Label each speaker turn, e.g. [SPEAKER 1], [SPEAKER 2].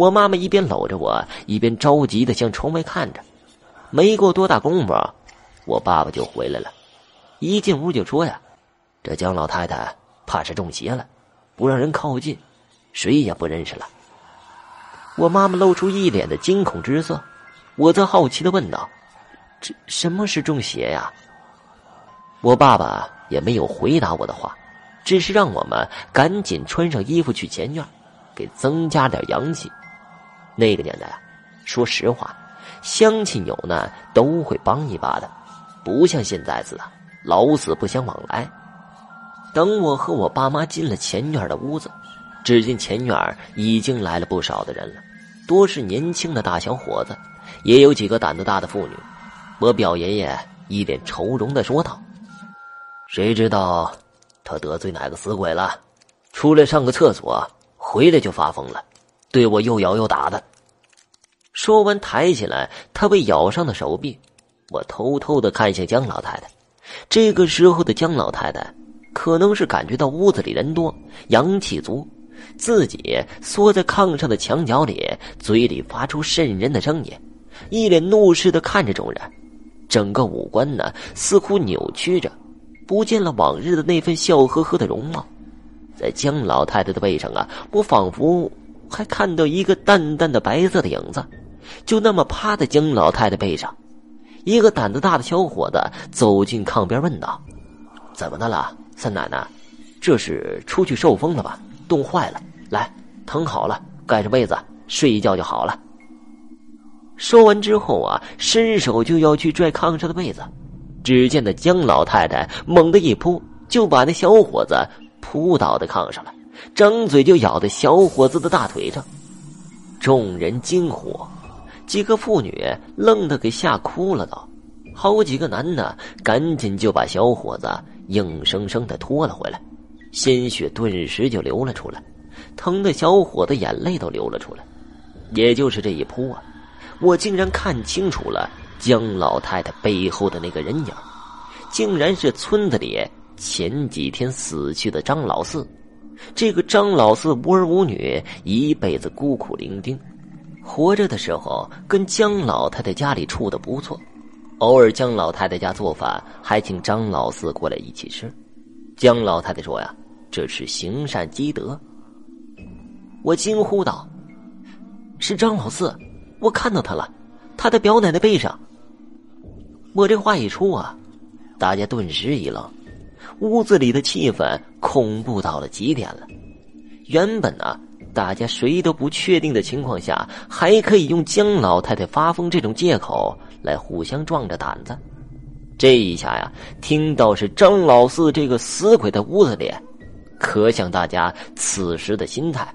[SPEAKER 1] 我妈妈一边搂着我，一边着急的向窗外看着。没过多大功夫，我爸爸就回来了，一进屋就说：“呀，这江老太太怕是中邪了，不让人靠近，谁也不认识了。”我妈妈露出一脸的惊恐之色，我则好奇的问道：“这什么是中邪呀？”我爸爸也没有回答我的话，只是让我们赶紧穿上衣服去前院，给增加点阳气。那个年代啊，说实话，乡亲有难都会帮一把的，不像现在似的老死不相往来。等我和我爸妈进了前院的屋子，只见前院已经来了不少的人了，多是年轻的大小伙子，也有几个胆子大的妇女。我表爷爷一脸愁容的说道。谁知道他得罪哪个死鬼了？出来上个厕所，回来就发疯了，对我又咬又打的。说完，抬起来他被咬伤的手臂。我偷偷的看向江老太太。这个时候的江老太太，可能是感觉到屋子里人多，阳气足，自己缩在炕上的墙角里，嘴里发出渗人的声音，一脸怒视的看着众人，整个五官呢似乎扭曲着。不见了往日的那份笑呵呵的容貌，在江老太太的背上啊，我仿佛还看到一个淡淡的白色的影子，就那么趴在江老太太背上。一个胆子大的小伙子走进炕边，问道：“怎么的了，三奶奶？这是出去受风了吧？冻坏了？来，疼好了，盖着被子睡一觉就好了。”说完之后啊，伸手就要去拽炕上的被子。只见那江老太太猛地一扑，就把那小伙子扑倒在炕上了，张嘴就咬在小伙子的大腿上。众人惊呼，几个妇女愣得给吓哭了，都好几个男的赶紧就把小伙子硬生生的拖了回来，鲜血顿时就流了出来，疼的小伙子眼泪都流了出来。也就是这一扑啊，我竟然看清楚了。江老太太背后的那个人影，竟然是村子里前几天死去的张老四。这个张老四无儿无女，一辈子孤苦伶仃。活着的时候跟江老太太家里处的不错，偶尔江老太太家做饭，还请张老四过来一起吃。江老太太说呀：“这是行善积德。”我惊呼道：“是张老四，我看到他了，他的表奶奶背上。”我这话一出啊，大家顿时一愣，屋子里的气氛恐怖到了极点了。原本呢，大家谁都不确定的情况下，还可以用江老太太发疯这种借口来互相壮着胆子。这一下呀，听到是张老四这个死鬼的屋子里，可想大家此时的心态。